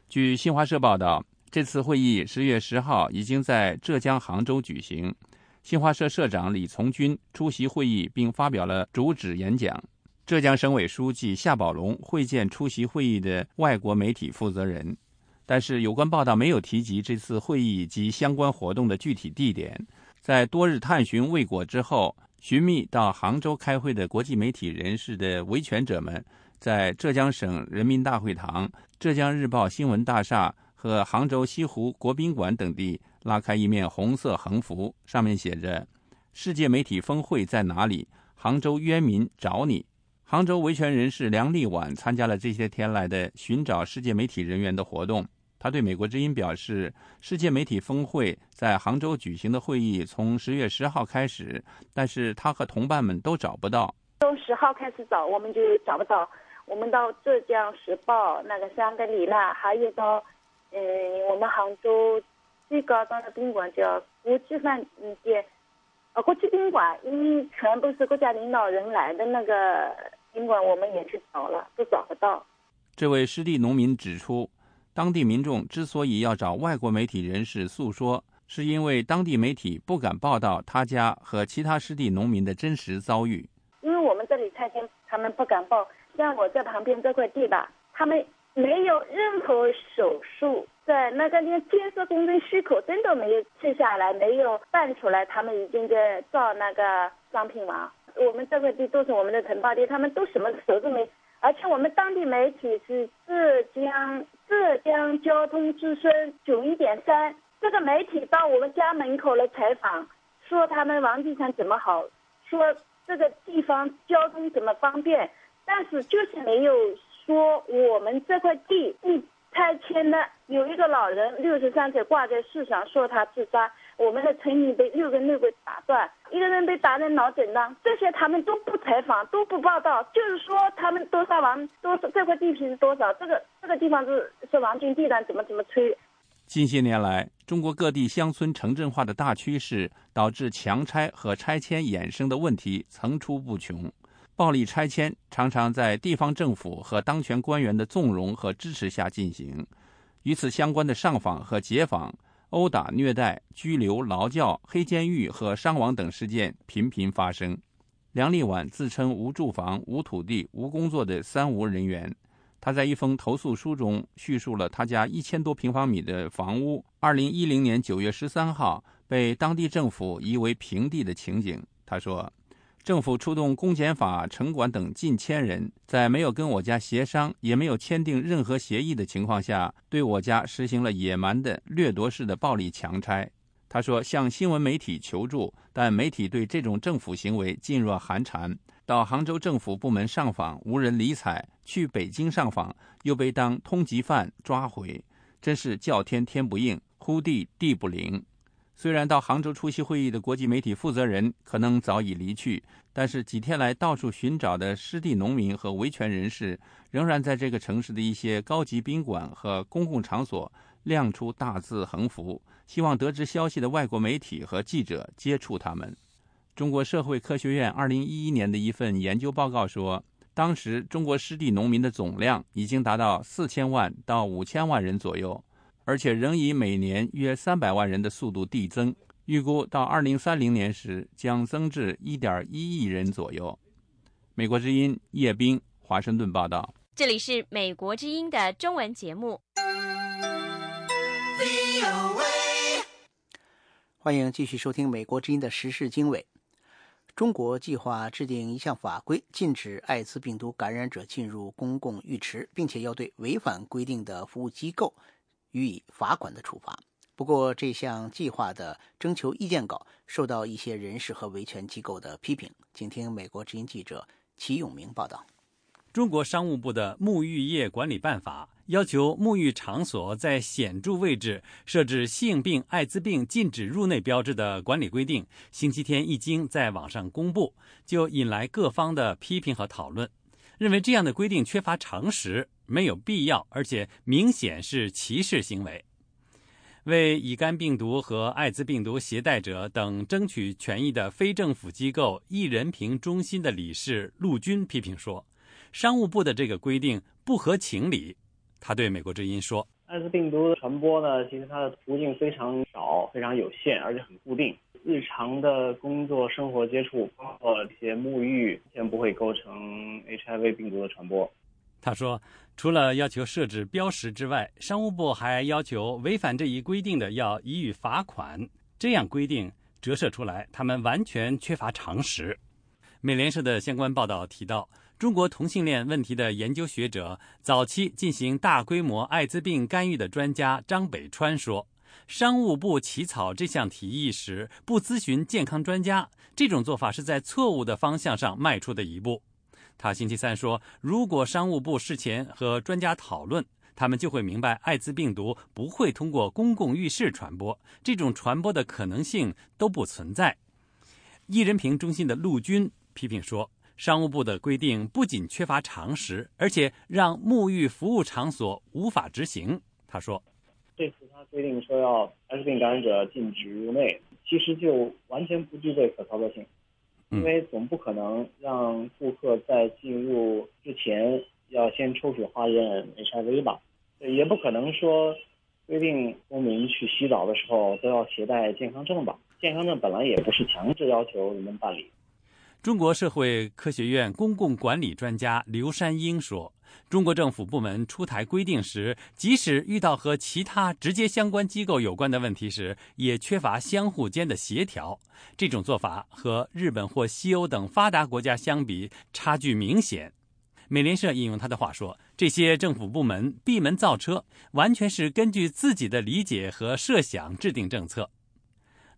据新华社报道，这次会议十月十号已经在浙江杭州举行，新华社社长李从军出席会议并发表了主旨演讲。浙江省委书记夏宝龙会见出席会议的外国媒体负责人，但是有关报道没有提及这次会议及相关活动的具体地点。在多日探寻未果之后，寻觅到杭州开会的国际媒体人士的维权者们，在浙江省人民大会堂、浙江日报新闻大厦和杭州西湖国宾馆等地拉开一面红色横幅，上面写着：“世界媒体峰会在哪里？杭州冤民找你。”杭州维权人士梁立婉参加了这些天来的寻找世界媒体人员的活动。他对美国之音表示，世界媒体峰会在杭州举行的会议从十月十号开始，但是他和同伴们都找不到。从十号开始找，我们就找不到。我们到浙江时报、那个香格里拉，还有到嗯，我们杭州最高档的宾馆叫国际饭店，呃，国际宾馆，因为全部是国家领导人来的那个。宾馆我们也去找了，都找不到。这位失地农民指出，当地民众之所以要找外国媒体人士诉说，是因为当地媒体不敢报道他家和其他失地农民的真实遭遇。因为我们这里拆迁，他们不敢报。像我在旁边这块地吧，他们没有任何手术，在那个连建设工程许可证都没有签下来，没有办出来，他们已经在造那个商品房。我们这块地都是我们的承包地，他们都什么手都没，而且我们当地媒体是浙江浙江交通之声九一点三，这个媒体到我们家门口来采访，说他们房地产怎么好，说这个地方交通怎么方便，但是就是没有说我们这块地一拆迁的有一个老人六十三岁挂在树上，说他自杀。我们的村民被六根肋骨打断，一个人被打成脑震荡，这些他们都不采访，都不报道，就是说他们多少王多少这块地皮是多少，这个这个地方是是王军地段，怎么怎么吹。近些年来，中国各地乡村城镇化的大趋势，导致强拆和拆迁衍生的问题层出不穷。暴力拆迁常常在地方政府和当权官员的纵容和支持下进行，与此相关的上访和解访。殴打、虐待、拘留、劳教、黑监狱和伤亡等事件频频发生。梁立婉自称无住房、无土地、无工作的“三无”人员。他在一封投诉书中叙述了他家一千多平方米的房屋，二零一零年九月十三号被当地政府夷为平地的情景。他说。政府出动公检法、城管等近千人，在没有跟我家协商，也没有签订任何协议的情况下，对我家实行了野蛮的掠夺式的暴力强拆。他说，向新闻媒体求助，但媒体对这种政府行为噤若寒蝉。到杭州政府部门上访，无人理睬；去北京上访，又被当通缉犯抓回，真是叫天天不应，呼地地不灵。虽然到杭州出席会议的国际媒体负责人可能早已离去，但是几天来到处寻找的湿地农民和维权人士，仍然在这个城市的一些高级宾馆和公共场所亮出大字横幅，希望得知消息的外国媒体和记者接触他们。中国社会科学院2011年的一份研究报告说，当时中国湿地农民的总量已经达到4000万到5000万人左右。而且仍以每年约三百万人的速度递增，预估到二零三零年时将增至一点一亿人左右。美国之音叶冰，华盛顿报道。这里是美国之音的中文节目。欢迎继续收听美国之音的时事经纬。中国计划制定一项法规，禁止艾滋病毒感染者进入公共浴池，并且要对违反规定的服务机构。予以罚款的处罚。不过，这项计划的征求意见稿受到一些人士和维权机构的批评。请听美国之音记者齐永明报道。中国商务部的沐浴业管理办法要求沐浴场所在显著位置设置性病、艾滋病禁止入内标志的管理规定，星期天一经在网上公布，就引来各方的批评和讨论，认为这样的规定缺乏常识，没有必要，而且明显是歧视行为。为乙肝病毒和艾滋病毒携带者等争取权益的非政府机构“一人平中心”的理事陆军批评说：“商务部的这个规定不合情理。”他对美国之音说：“艾滋病毒的传播呢，其实它的途径非常少、非常有限，而且很固定。日常的工作生活接触，包括一些沐浴，先不会构成 HIV 病毒的传播。”他说。除了要求设置标识之外，商务部还要求违反这一规定的要予以罚款。这样规定折射出来，他们完全缺乏常识。美联社的相关报道提到，中国同性恋问题的研究学者、早期进行大规模艾滋病干预的专家张北川说，商务部起草这项提议时不咨询健康专家，这种做法是在错误的方向上迈出的一步。他星期三说：“如果商务部事前和专家讨论，他们就会明白，艾滋病毒不会通过公共浴室传播，这种传播的可能性都不存在。”一人平中心的陆军批评说：“商务部的规定不仅缺乏常识，而且让沐浴服务场所无法执行。”他说：“他规定说要艾滋病感染者禁止入内，其实就完全不具备可操作性。”因为总不可能让顾客在进入之前要先抽血化验 HIV 吧？也不可能说规定公民去洗澡的时候都要携带健康证吧？健康证本来也不是强制要求人们办理。中国社会科学院公共管理专家刘山英说。中国政府部门出台规定时，即使遇到和其他直接相关机构有关的问题时，也缺乏相互间的协调。这种做法和日本或西欧等发达国家相比，差距明显。美联社引用他的话说：“这些政府部门闭门造车，完全是根据自己的理解和设想制定政策。”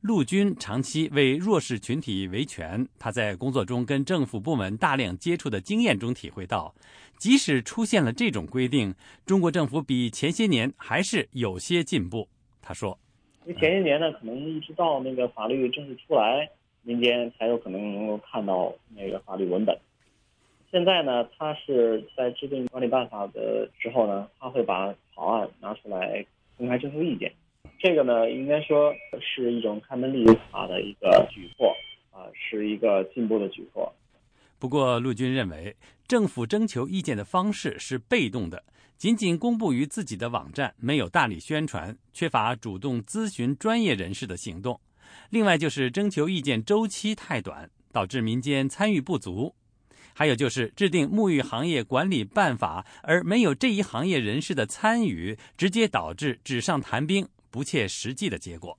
陆军长期为弱势群体维权，他在工作中跟政府部门大量接触的经验中体会到。即使出现了这种规定，中国政府比前些年还是有些进步。他说：“因为前些年呢，可能一直到那个法律正式出来，民间才有可能能够看到那个法律文本。现在呢，他是在制定管理办法的时候呢，他会把草案拿出来公开征求意见。这个呢，应该说是一种开门立法的一个举措啊，是一个进步的举措。”不过，陆军认为，政府征求意见的方式是被动的，仅仅公布于自己的网站，没有大力宣传，缺乏主动咨询专业人士的行动。另外，就是征求意见周期太短，导致民间参与不足；还有就是制定沐浴行业管理办法，而没有这一行业人士的参与，直接导致纸上谈兵、不切实际的结果。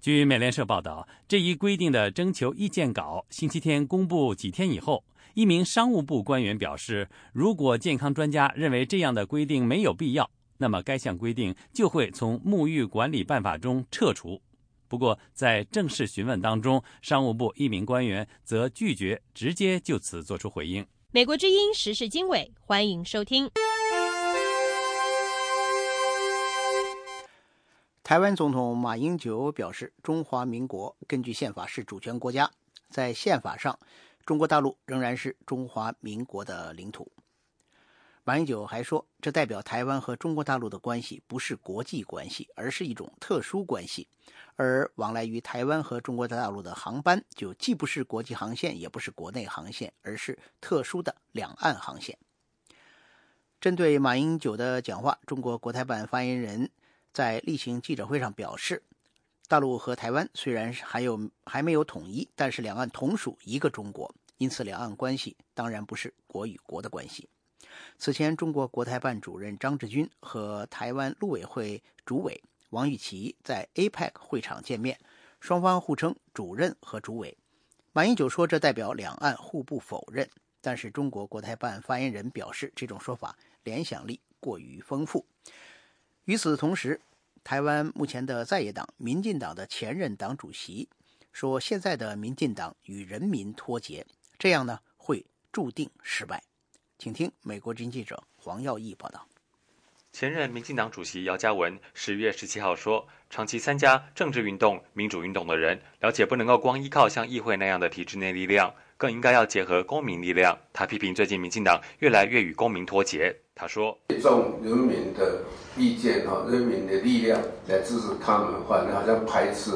据美联社报道，这一规定的征求意见稿星期天公布几天以后，一名商务部官员表示，如果健康专家认为这样的规定没有必要，那么该项规定就会从沐浴管理办法中撤除。不过，在正式询问当中，商务部一名官员则拒绝直接就此作出回应。美国之音时事经纬，欢迎收听。台湾总统马英九表示，中华民国根据宪法是主权国家，在宪法上，中国大陆仍然是中华民国的领土。马英九还说，这代表台湾和中国大陆的关系不是国际关系，而是一种特殊关系，而往来于台湾和中国大陆的航班就既不是国际航线，也不是国内航线，而是特殊的两岸航线。针对马英九的讲话，中国国台办发言人。在例行记者会上表示，大陆和台湾虽然还有还没有统一，但是两岸同属一个中国，因此两岸关系当然不是国与国的关系。此前，中国国台办主任张志军和台湾陆委会主委王玉琦在 APEC 会场见面，双方互称主任和主委。马英九说，这代表两岸互不否认，但是中国国台办发言人表示，这种说法联想力过于丰富。与此同时，台湾目前的在野党民进党的前任党主席说：“现在的民进党与人民脱节，这样呢会注定失败。”请听美国之音记者黄耀义报道。前任民进党主席姚嘉文十月十七号说：“长期参加政治运动、民主运动的人，了解不能够光依靠像议会那样的体制内力量，更应该要结合公民力量。”他批评最近民进党越来越与公民脱节。他说：“重人民的意见哈，人民的力量来支持他们，反而好像排斥、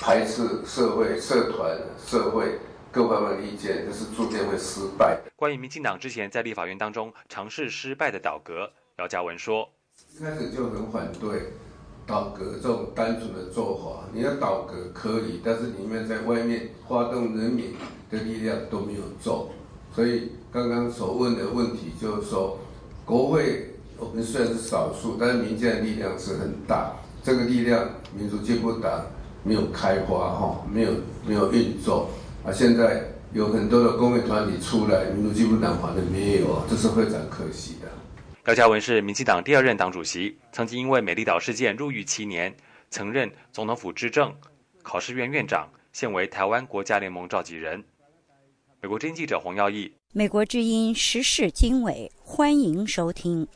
排斥社会、社团、社会各方面的意见，就是注定会失败。”关于民进党之前在立法院当中尝试失败的倒阁。姚嘉文说：“一开始就很反对倒阁这种单纯的做法。你要倒阁可以，但是里面在外面发动人民的力量都没有做。所以刚刚所问的问题就是说，国会我们虽然是少数，但是民间的力量是很大。这个力量，民主进步党没有开花哈，没有没有运作啊。现在有很多的公益团体出来，民主进步党反正没有，这是非常可惜的。”姚嘉文是民进党第二任党主席，曾经因为美丽岛事件入狱七年，曾任总统府资政、考试院院长，现为台湾国家联盟召集人。美国之音记者黄耀义，美国之音时事经纬，欢迎收听。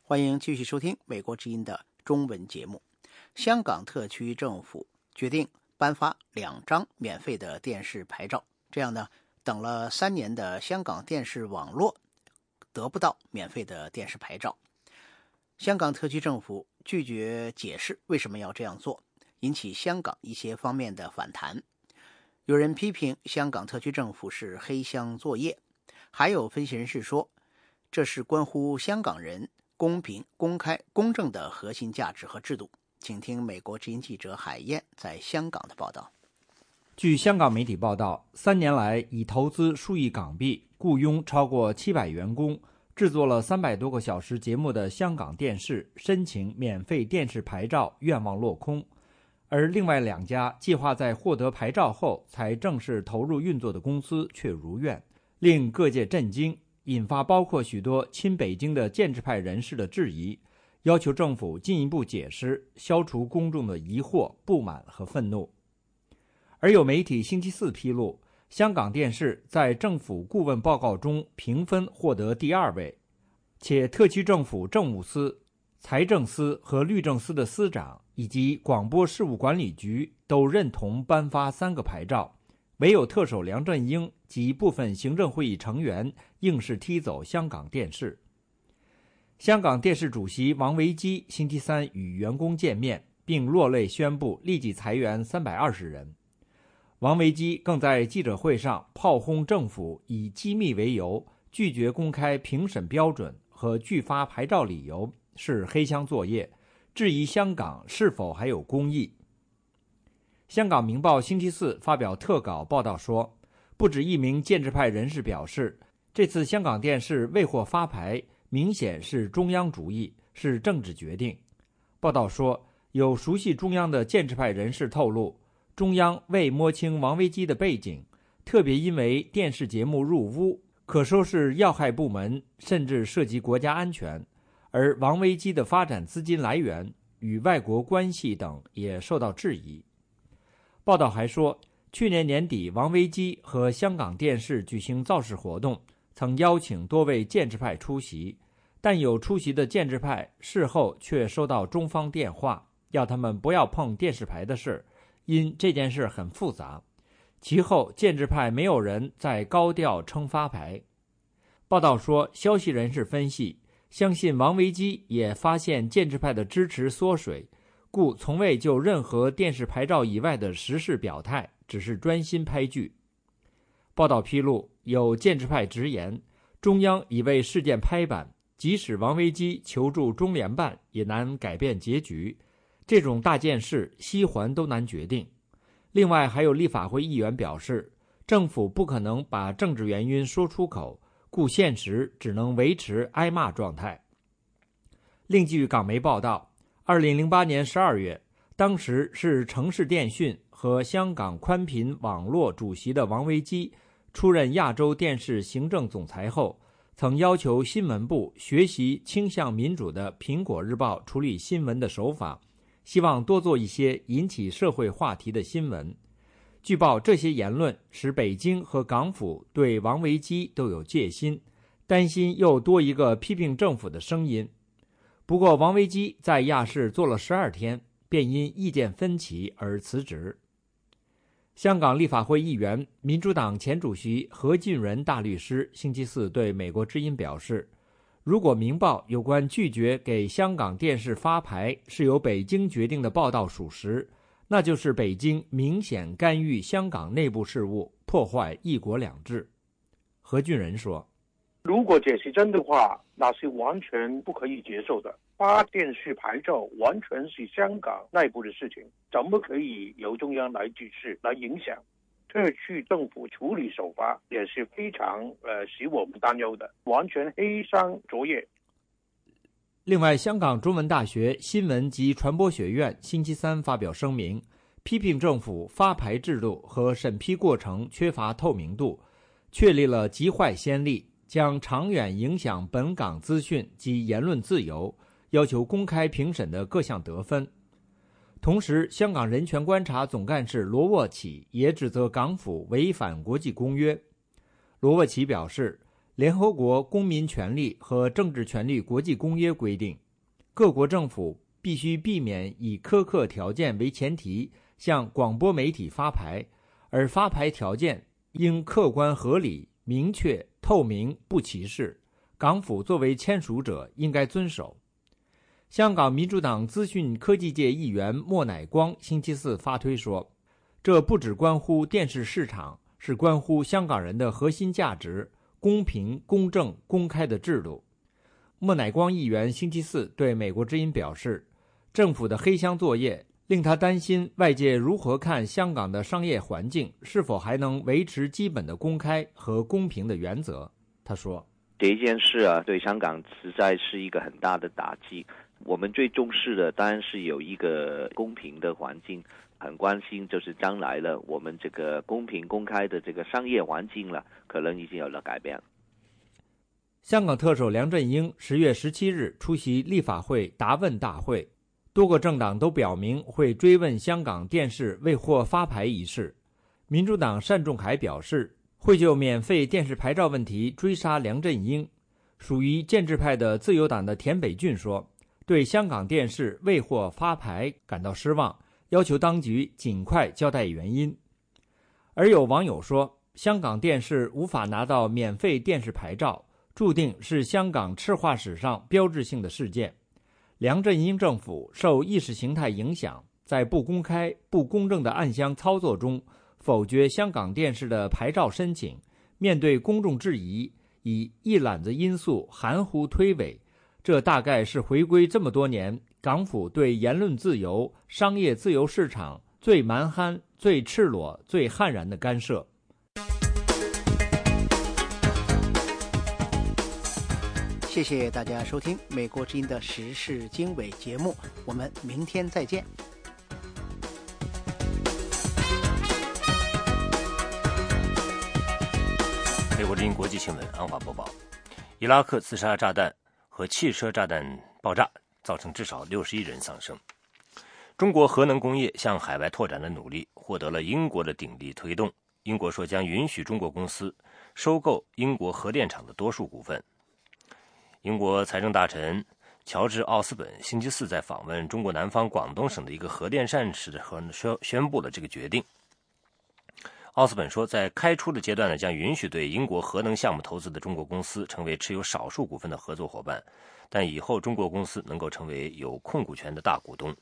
欢迎继续收听美国之音的中文节目。香港特区政府决定颁发两张免费的电视牌照，这样呢？等了三年的香港电视网络得不到免费的电视牌照，香港特区政府拒绝解释为什么要这样做，引起香港一些方面的反弹。有人批评香港特区政府是黑箱作业，还有分析人士说，这是关乎香港人公平、公开、公正的核心价值和制度。请听美国之音记者海燕在香港的报道。据香港媒体报道，三年来已投资数亿港币，雇佣超过七百员工，制作了三百多个小时节目的香港电视申请免费电视牌照愿望落空，而另外两家计划在获得牌照后才正式投入运作的公司却如愿，令各界震惊，引发包括许多亲北京的建制派人士的质疑，要求政府进一步解释，消除公众的疑惑、不满和愤怒。而有媒体星期四披露，香港电视在政府顾问报告中评分获得第二位，且特区政府政务司、财政司和律政司的司长以及广播事务管理局都认同颁发三个牌照，唯有特首梁振英及部分行政会议成员硬是踢走香港电视。香港电视主席王维基星期三与员工见面，并落泪宣布立即裁员三百二十人。王维基更在记者会上炮轰政府以机密为由拒绝公开评审标准和拒发牌照理由是黑箱作业，质疑香港是否还有公义。香港《明报》星期四发表特稿报道说，不止一名建制派人士表示，这次香港电视未获发牌，明显是中央主意，是政治决定。报道说，有熟悉中央的建制派人士透露。中央未摸清王维基的背景，特别因为电视节目入屋，可说是要害部门，甚至涉及国家安全。而王维基的发展资金来源与外国关系等也受到质疑。报道还说，去年年底，王维基和香港电视举行造势活动，曾邀请多位建制派出席，但有出席的建制派事后却收到中方电话，要他们不要碰电视牌的事。因这件事很复杂，其后建制派没有人再高调称发牌。报道说，消息人士分析，相信王维基也发现建制派的支持缩水，故从未就任何电视牌照以外的实事表态，只是专心拍剧。报道披露，有建制派直言，中央已为事件拍板，即使王维基求助中联办，也难改变结局。这种大件事，西环都难决定。另外，还有立法会议员表示，政府不可能把政治原因说出口，故现实只能维持挨骂状态。另据港媒报道，二零零八年十二月，当时是城市电讯和香港宽频网络主席的王维基出任亚洲电视行政总裁后，曾要求新闻部学习倾向民主的《苹果日报》处理新闻的手法。希望多做一些引起社会话题的新闻。据报，这些言论使北京和港府对王维基都有戒心，担心又多一个批评政府的声音。不过，王维基在亚视做了十二天，便因意见分歧而辞职。香港立法会议员、民主党前主席何俊仁大律师星期四对美国之音表示：“如果《明报》有关拒绝给香港电视发牌是由北京决定的报道属实，那就是北京明显干预香港内部事务，破坏“一国两制”。何俊仁说：“如果这是真的话，那是完全不可以接受的。发电视牌照完全是香港内部的事情，怎么可以由中央来指示、来影响？特区政府处理手法也是非常呃使我们担忧的，完全黑箱作业。”另外，香港中文大学新闻及传播学院星期三发表声明，批评政府发牌制度和审批过程缺乏透明度，确立了极坏先例，将长远影响本港资讯及言论自由，要求公开评审的各项得分。同时，香港人权观察总干事罗沃启也指责港府违反国际公约。罗沃启表示。联合国公民权利和政治权利国际公约规定，各国政府必须避免以苛刻条件为前提向广播媒体发牌，而发牌条件应客观合理、明确、透明、不歧视。港府作为签署者，应该遵守。香港民主党资讯科技界议员莫乃光星期四发推说：“这不只关乎电视市场，是关乎香港人的核心价值。”公平、公正、公开的制度。莫乃光议员星期四对美国之音表示，政府的黑箱作业令他担心外界如何看香港的商业环境，是否还能维持基本的公开和公平的原则。他说：“这一件事啊，对香港实在是一个很大的打击。我们最重视的当然是有一个公平的环境。”很关心，就是将来了，我们这个公平公开的这个商业环境了，可能已经有了改变。香港特首梁振英十月十七日出席立法会答问大会，多个政党都表明会追问香港电视未获发牌一事。民主党单仲恺表示会就免费电视牌照问题追杀梁振英。属于建制派的自由党的田北俊说，对香港电视未获发牌感到失望。要求当局尽快交代原因，而有网友说，香港电视无法拿到免费电视牌照，注定是香港赤化史上标志性的事件。梁振英政府受意识形态影响，在不公开、不公正的暗箱操作中否决香港电视的牌照申请，面对公众质疑，以一揽子因素含糊推诿，这大概是回归这么多年。港府对言论自由、商业自由市场最蛮憨、最赤裸、最悍然的干涉。谢谢大家收听《美国之音》的时事经纬节目，我们明天再见。美国之音国际新闻，安华播报：伊拉克自杀炸弹和汽车炸弹爆炸。造成至少六十一人丧生。中国核能工业向海外拓展的努力获得了英国的鼎力推动。英国说将允许中国公司收购英国核电厂的多数股份。英国财政大臣乔治·奥斯本星期四在访问中国南方广东省的一个核电站时，和宣宣布了这个决定。奥斯本说，在开出的阶段呢，将允许对英国核能项目投资的中国公司成为持有少数股份的合作伙伴。但以后中国公司能够成为有控股权的大股东。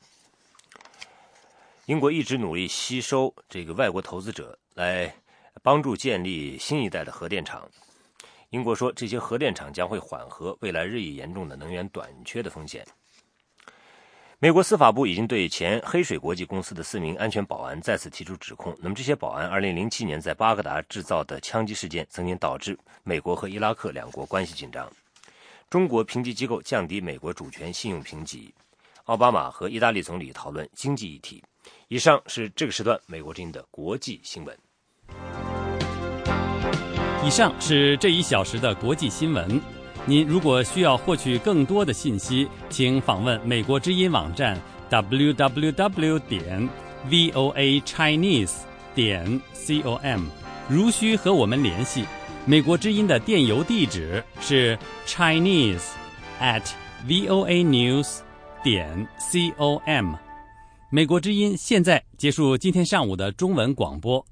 英国一直努力吸收这个外国投资者，来帮助建立新一代的核电厂。英国说，这些核电厂将会缓和未来日益严重的能源短缺的风险。美国司法部已经对前黑水国际公司的四名安全保安再次提出指控。那么，这些保安2007年在巴格达制造的枪击事件，曾经导致美国和伊拉克两国关系紧张。中国评级机构降低美国主权信用评级，奥巴马和意大利总理讨论经济议题。以上是这个时段美国之音的国际新闻。以上是这一小时的国际新闻。您如果需要获取更多的信息，请访问美国之音网站 w w w 点 v o a chinese 点 com。如需和我们联系，美国之音的电邮地址是 chinese at voa news 点 com。美国之音现在结束今天上午的中文广播。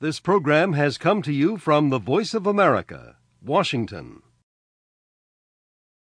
This program has come to you from the Voice of America, Washington.